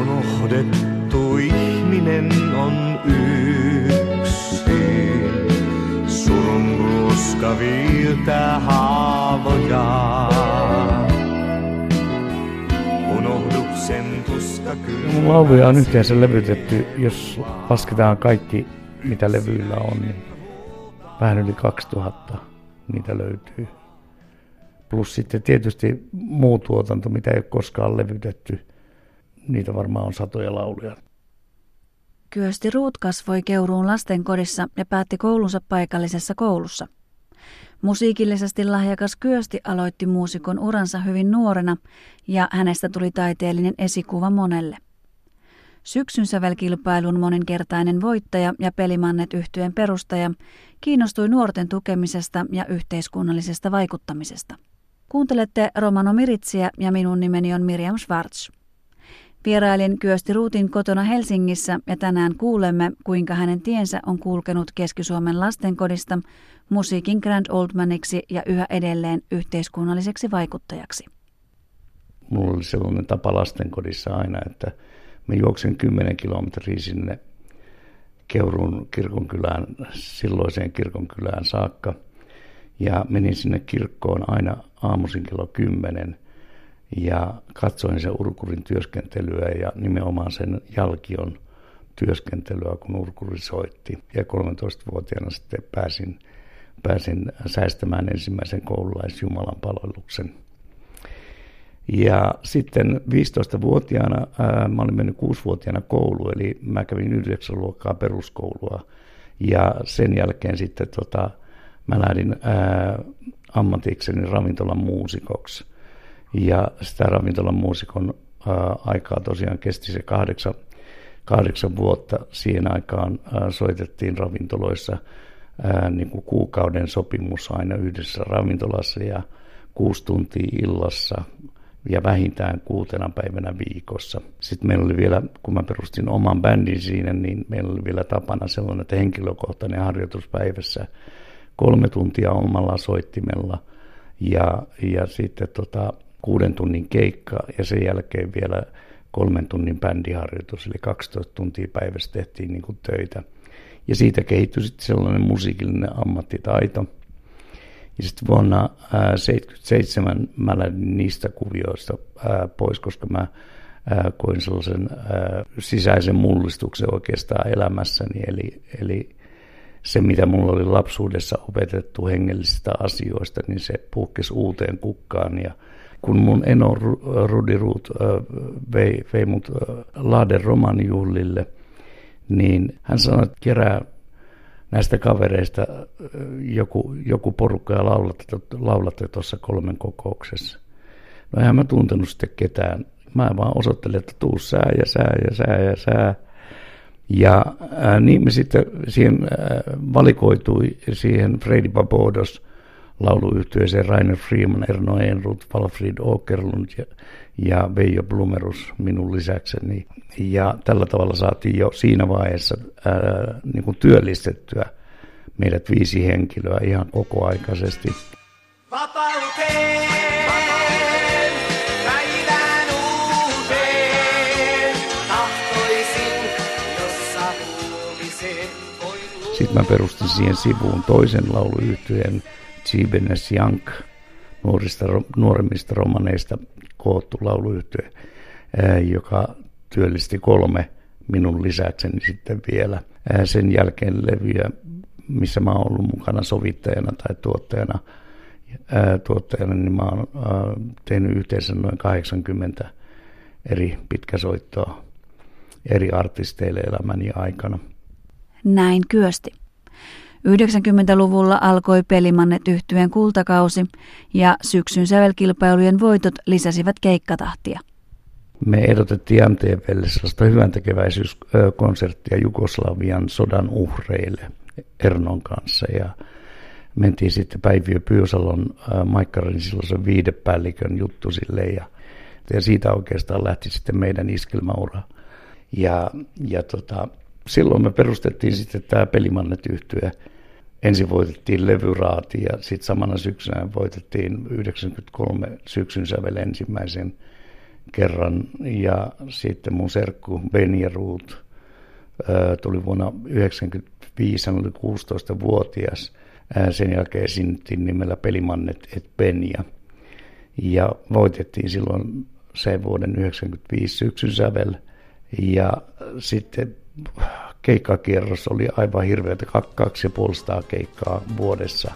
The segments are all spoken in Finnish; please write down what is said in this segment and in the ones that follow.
Unohdettu ihminen on yksin. Surun ruska viiltää haavoja. Unohduksen tuska kyllä. Lauluja on yhteensä levytetty, jos lasketaan kaikki mitä levyillä on, niin vähän yli 2000 niitä löytyy. Plus sitten tietysti muu tuotanto, mitä ei ole koskaan levytetty. Niitä varmaan on satoja lauluja. Kyösti Ruut kasvoi Keuruun lastenkodissa ja päätti koulunsa paikallisessa koulussa. Musiikillisesti lahjakas Kyösti aloitti muusikon uransa hyvin nuorena ja hänestä tuli taiteellinen esikuva monelle. Syksyn sävelkilpailun moninkertainen voittaja ja pelimannet yhtyeen perustaja kiinnostui nuorten tukemisesta ja yhteiskunnallisesta vaikuttamisesta. Kuuntelette Romano Miritsiä ja minun nimeni on Miriam Schwartz. Vierailin Kyösti Ruutin kotona Helsingissä ja tänään kuulemme, kuinka hänen tiensä on kulkenut Keski-Suomen lastenkodista musiikin Grand Oldmaniksi ja yhä edelleen yhteiskunnalliseksi vaikuttajaksi. Mulla oli sellainen tapa lastenkodissa aina, että Mä juoksin 10 kilometriä sinne Keuruun kirkonkylään, silloiseen kirkonkylään saakka. Ja menin sinne kirkkoon aina aamuisin kello 10 ja katsoin sen urkurin työskentelyä ja nimenomaan sen jalkion työskentelyä, kun urkuri soitti. Ja 13-vuotiaana sitten pääsin, pääsin säästämään ensimmäisen koululaisjumalan palveluksen ja sitten 15-vuotiaana, ää, mä olin mennyt 6-vuotiaana kouluun, eli mä kävin 9 luokkaa peruskoulua. Ja sen jälkeen sitten tota, mä lähdin ää, ammatikseni ravintolan muusikoksi. Ja sitä ravintolan muusikon aikaa tosiaan kesti se kahdeksan, kahdeksan vuotta. Siihen aikaan soitettiin ravintoloissa niin kuin kuukauden sopimus aina yhdessä ravintolassa ja kuusi tuntia illassa ja vähintään kuutena päivänä viikossa. Sitten meillä oli vielä, kun mä perustin oman bändin siinä, niin meillä oli vielä tapana sellainen, että henkilökohtainen harjoituspäivässä kolme tuntia omalla soittimella ja, ja sitten tota, kuuden tunnin keikka ja sen jälkeen vielä kolmen tunnin bändiharjoitus, eli 12 tuntia päivässä tehtiin niin kuin töitä. Ja siitä kehittyi sitten sellainen musiikillinen ammattitaito – ja sitten vuonna 1977 mä lähdin niistä kuvioista pois, koska mä koin sellaisen sisäisen mullistuksen oikeastaan elämässäni. Eli, eli se, mitä mulla oli lapsuudessa opetettu hengellisistä asioista, niin se puhkesi uuteen kukkaan. Ja kun mun eno Rudi Ruut vei, vei mut Laaden romanijuhlille, niin hän sanoi, että kerää näistä kavereista joku, joku porukka ja laulatte, laulatte tuossa kolmen kokouksessa. No eihän mä tuntenut sitten ketään. Mä vaan osoittelin, että tuu sää ja sää ja sää ja sää. Ja ää, niin me sitten siihen ää, valikoitui siihen Freddy Babodos lauluyhtyeeseen Rainer Freeman, Erno Enrut, Valfrid Åkerlund ja, ja Veijo Blumerus minun lisäkseni. Ja tällä tavalla saatiin jo siinä vaiheessa ää, niin kuin työllistettyä meidät viisi henkilöä ihan kokoaikaisesti. Vapauteen, Sitten mä perustin siihen sivuun toisen lauluyhtyeen Chibenes Jank, nuorista, nuoremmista romaneista koottu lauluyhtye, joka työllisti kolme minun lisäkseni sitten vielä. Sen jälkeen levyjä, missä mä oon ollut mukana sovittajana tai tuottajana, tuottajana niin mä oon tehnyt yhteensä noin 80 eri pitkäsoittoa eri artisteille elämäni aikana. Näin kyösti. 90-luvulla alkoi pelimannet yhtyeen kultakausi ja syksyn sävelkilpailujen voitot lisäsivät keikkatahtia. Me ehdotettiin MTVlle sellaista hyvän tekeväisyyskonserttia Jugoslavian sodan uhreille Ernon kanssa ja mentiin sitten Päiviö Pyysalon Maikkarin silloisen viidepäällikön juttu sille ja, ja siitä oikeastaan lähti sitten meidän iskelmaura. Ja, ja tota, silloin me perustettiin sitten tämä Pelimannet yhtyä. Ensin voitettiin levyraati ja sitten samana syksynä voitettiin 93 syksyn sävel ensimmäisen kerran ja sitten mun serkku Benja Ruut tuli vuonna 1995, hän oli 16-vuotias. Sen jälkeen esiinnyttiin nimellä Pelimannet et Benja. Ja voitettiin silloin se vuoden 1995 syksyn sävel. Ja sitten keikkakierros oli aivan hirveätä, kaksi ja puolistaa keikkaa vuodessa.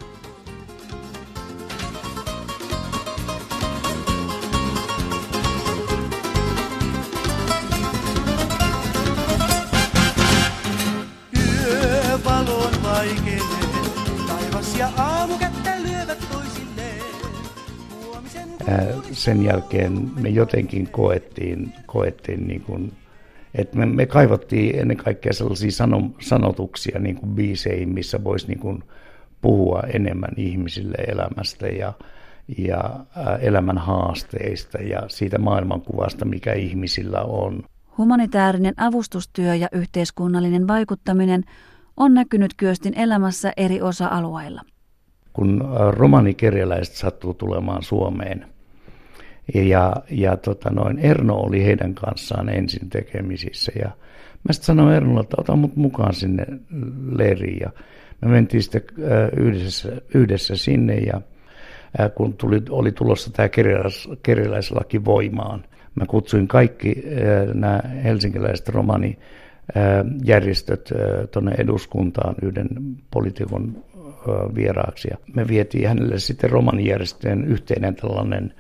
sen jälkeen me jotenkin koettiin, koettiin niin kuin, että me, me kaivattiin ennen kaikkea sellaisia sano, sanotuksia niin kuin biiseihin, missä voisi niin kuin puhua enemmän ihmisille elämästä ja, ja elämän haasteista ja siitä maailmankuvasta, mikä ihmisillä on. Humanitaarinen avustustyö ja yhteiskunnallinen vaikuttaminen on näkynyt Kyöstin elämässä eri osa-alueilla. Kun romanikerjäläiset sattuu tulemaan Suomeen, ja, ja tota noin, Erno oli heidän kanssaan ensin tekemisissä ja mä sitten sanoin Ernolle, että ota mut mukaan sinne leiriin ja me mentiin sitten yhdessä, yhdessä sinne ja kun tuli, oli tulossa tämä kerjäläis, kerjäläislaki voimaan, mä kutsuin kaikki nämä helsinkiläiset romani järjestöt tuonne eduskuntaan yhden poliitikon vieraaksi. Ja me vietiin hänelle sitten romanijärjestöjen yhteinen tällainen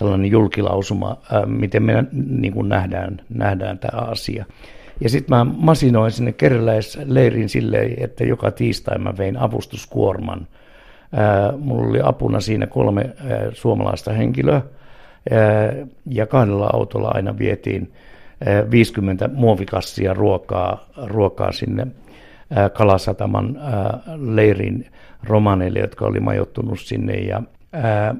tällainen julkilausuma, ää, miten me niin kuin nähdään, nähdään tämä asia. Ja sitten mä masinoin sinne kerräläisleirin silleen, että joka tiistai mä vein avustuskuorman. Ää, mulla oli apuna siinä kolme ää, suomalaista henkilöä ää, ja kahdella autolla aina vietiin ää, 50 muovikassia ruokaa, ruokaa sinne Kalasataman leirin romaneille, jotka oli majoittunut sinne ja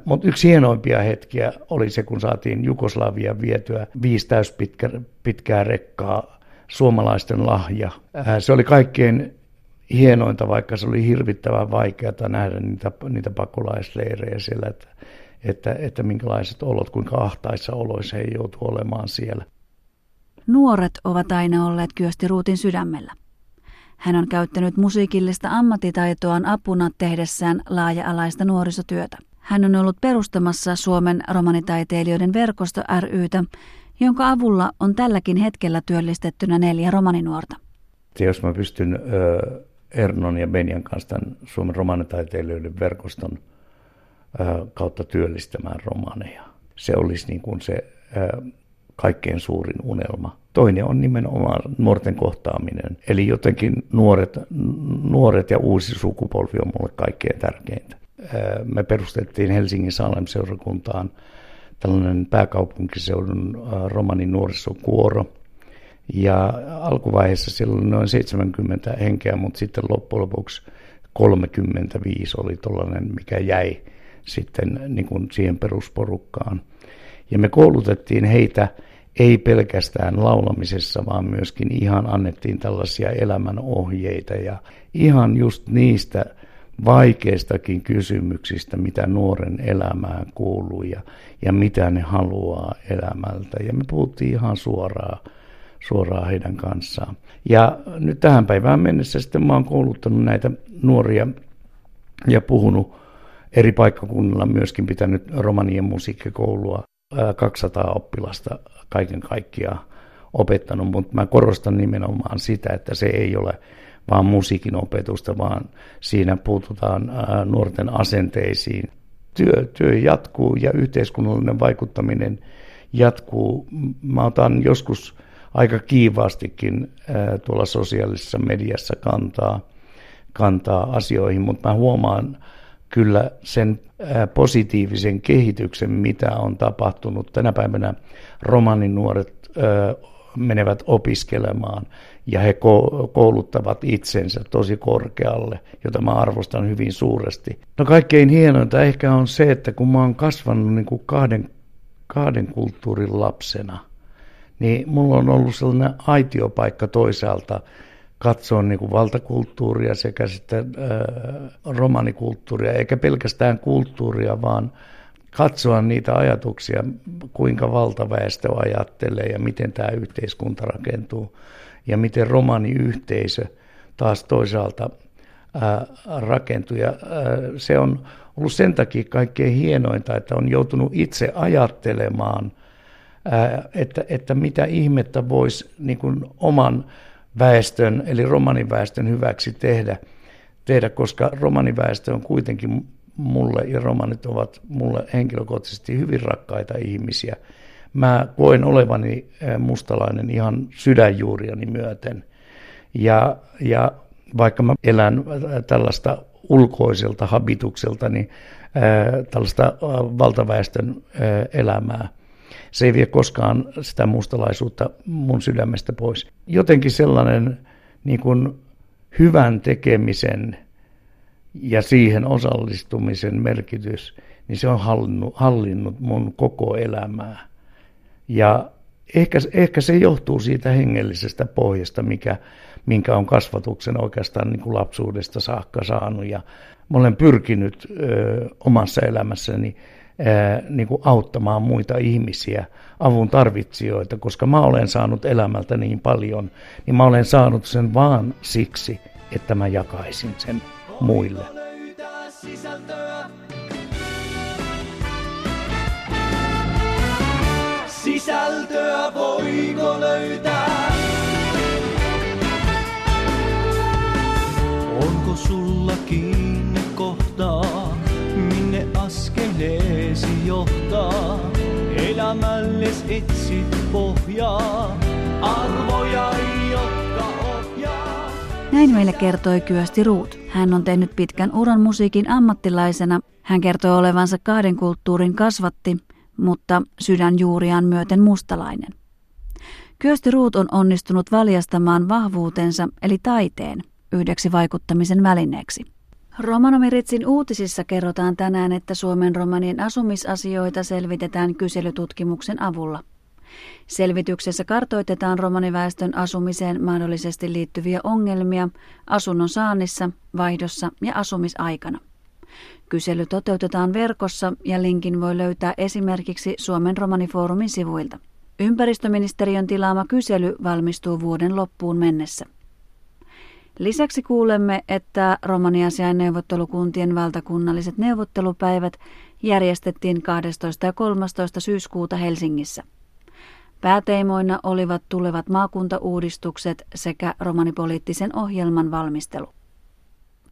mutta yksi hienoimpia hetkiä oli se, kun saatiin Jugoslavia vietyä viisi täyspitkää rekkaa suomalaisten lahja. Ää, se oli kaikkein hienointa, vaikka se oli hirvittävän vaikeaa nähdä niitä, niitä pakolaisleirejä siellä, että, että, että minkälaiset olot, kuinka ahtaissa oloissa he joutuivat olemaan siellä. Nuoret ovat aina olleet Kyösti Ruutin sydämellä. Hän on käyttänyt musiikillista ammattitaitoaan apuna tehdessään laaja-alaista nuorisotyötä. Hän on ollut perustamassa Suomen romanitaiteilijoiden verkosto rytä, jonka avulla on tälläkin hetkellä työllistettynä neljä romaninuorta. Jos mä pystyn Ernon ja Benjan kanssa tämän Suomen romanitaiteilijoiden verkoston kautta työllistämään romaneja, se olisi niin kuin se kaikkein suurin unelma. Toinen on nimenomaan nuorten kohtaaminen. Eli jotenkin nuoret, nuoret ja uusi sukupolvi on mulle kaikkein tärkeintä me perustettiin Helsingin Salem-seurakuntaan tällainen pääkaupunkiseudun romanin nuorisokuoro. Ja alkuvaiheessa siellä oli noin 70 henkeä, mutta sitten loppujen lopuksi 35 oli tällainen, mikä jäi sitten niin kuin siihen perusporukkaan. Ja me koulutettiin heitä ei pelkästään laulamisessa, vaan myöskin ihan annettiin tällaisia elämänohjeita ja ihan just niistä vaikeistakin kysymyksistä, mitä nuoren elämään kuuluu ja, ja mitä ne haluaa elämältä. Ja me puhuttiin ihan suoraan, suoraan heidän kanssaan. Ja nyt tähän päivään mennessä sitten mä oon kouluttanut näitä nuoria ja puhunut eri paikkakunnilla myöskin pitänyt romanien musiikkikoulua. 200 oppilasta kaiken kaikkiaan opettanut, mutta mä korostan nimenomaan sitä, että se ei ole vaan musiikin opetusta, vaan siinä puututaan nuorten asenteisiin. Työ, työ jatkuu ja yhteiskunnallinen vaikuttaminen jatkuu. Mä otan joskus aika kiivaastikin tuolla sosiaalisessa mediassa kantaa, kantaa asioihin, mutta mä huomaan kyllä sen positiivisen kehityksen, mitä on tapahtunut. Tänä päivänä romanin nuoret menevät opiskelemaan ja he kouluttavat itsensä tosi korkealle, jota mä arvostan hyvin suuresti. No kaikkein hienointa ehkä on se, että kun mä oon kasvanut niin kuin kahden, kahden kulttuurin lapsena, niin mulla on ollut sellainen aitiopaikka toisaalta katsoa niin kuin valtakulttuuria sekä sitten äh, romanikulttuuria, eikä pelkästään kulttuuria, vaan katsoa niitä ajatuksia, kuinka valtaväestö ajattelee ja miten tämä yhteiskunta rakentuu ja miten romaniyhteisö taas toisaalta rakentuu. Ja, se on ollut sen takia kaikkein hienointa, että on joutunut itse ajattelemaan, että, että mitä ihmettä voisi niin kuin oman väestön, eli romaniväestön hyväksi tehdä, tehdä, koska romaniväestö on kuitenkin mulle ja romanit ovat mulle henkilökohtaisesti hyvin rakkaita ihmisiä. Mä koen olevani mustalainen ihan sydänjuuriani myöten. Ja, ja vaikka mä elän tällaista ulkoiselta habitukselta, niin ää, tällaista valtaväestön ää, elämää, se ei vie koskaan sitä mustalaisuutta mun sydämestä pois. Jotenkin sellainen niin kuin hyvän tekemisen ja siihen osallistumisen merkitys, niin se on hallinnut, hallinnut mun koko elämää. Ja ehkä, ehkä se johtuu siitä hengellisestä pohjasta, mikä, minkä on kasvatuksen oikeastaan niin kuin lapsuudesta saakka saanut. Ja mä olen pyrkinyt ö, omassa elämässäni ö, niin kuin auttamaan muita ihmisiä, avun tarvitsijoita, koska mä olen saanut elämältä niin paljon, niin mä olen saanut sen vaan siksi, että mä jakaisin sen muille. Sisältöä voiko löytää? Onko sulla kiinni kohtaa, minne askeleesi johtaa? Elämälles etsit pohjaa, arvoja, jotka ohjaa. Näin meille kertoi Kyösti Ruut. Hän on tehnyt pitkän uran musiikin ammattilaisena. Hän kertoo olevansa kahden kulttuurin kasvatti, mutta sydänjuuriaan myöten mustalainen. Kyösti Ruut on onnistunut valjastamaan vahvuutensa eli taiteen yhdeksi vaikuttamisen välineeksi. Romanomiritsin uutisissa kerrotaan tänään, että Suomen romanien asumisasioita selvitetään kyselytutkimuksen avulla. Selvityksessä kartoitetaan romaniväestön asumiseen mahdollisesti liittyviä ongelmia asunnon saannissa, vaihdossa ja asumisaikana. Kysely toteutetaan verkossa ja linkin voi löytää esimerkiksi Suomen romanifoorumin sivuilta. Ympäristöministeriön tilaama kysely valmistuu vuoden loppuun mennessä. Lisäksi kuulemme, että romaniasiain neuvottelukuntien valtakunnalliset neuvottelupäivät järjestettiin 12. ja 13. syyskuuta Helsingissä. Pääteemoina olivat tulevat maakuntauudistukset sekä romanipoliittisen ohjelman valmistelu.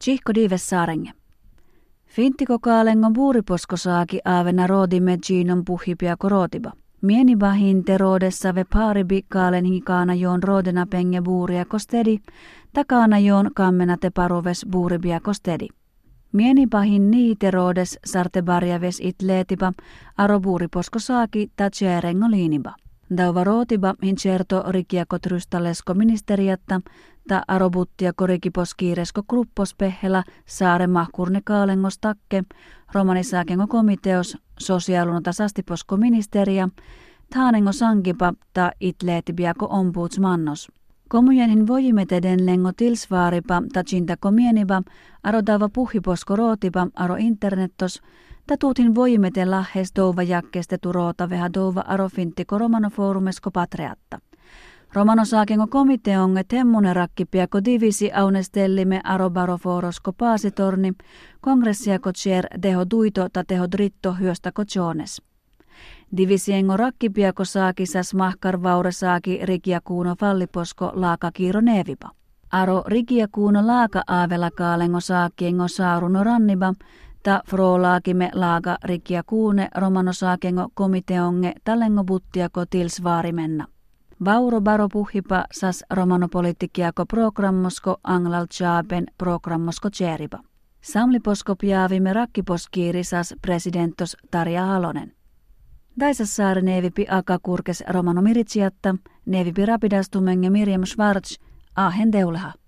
Chihko Dives Saarenge. Fintiko kaalengon buuriposkosaaki aavena roodimme giinon puhipia korotiba. Mieni bahin terodessa ve paribi kaalen hikaana joon roodena penge buuria kostedi, takana joon kammena te paruves buuribia kostedi. Mieni pahin niiterodes sarte barjaves it leetiba, aro buuriposko saaki ta liiniba. Dauva rootiba hincerto rikiakot rystalesko ministeriatta, ta arobuttia korikipos kiiresko kruppos pehela saare mahkurne kaalengos takke, romanisaakengo komiteos, sosiaaluna tasastiposko ministeria, taanengo sankipa ta itleetibiako ombudsmannos. Komujenhin vojimeteden lengo tilsvaaripa ta cintako mieniba, aro dava puhiposko rootipa aro internettos, Tatuutin voimete lahes douva jakkeste turoota veha douva arofinttiko romanoforumesko patreatta. Romanosaakengo komiteonge temmune rakkipiako divisi aunestellime arobaroforosko paasitorni, kongressiako cher deho duito ta teho dritto hyöstäko jones. Divisiengo rakkipiako saakisas mahkar vaure saaki rikiakuuno falliposko laaka kiiro nevipa. Aro rikiakuuno laaka aavela kaalengo saakiengo saaruno ranniba, ta frolaakime laaga rikia kuune romanosaakengo komiteonge tallengo buttiako tilsvaarimenna. Vauro baro puhipa sas romanopolitikiako programmosko anglal chaapen programmosko cheriba. Samliposko piaavime rakkiposkiiri sas presidentos Tarja Halonen. Daisassaari nevipi aka kurkes romano miritsiatta, nevipi rapidastumenge Miriam Schwarz, ahen deuleha.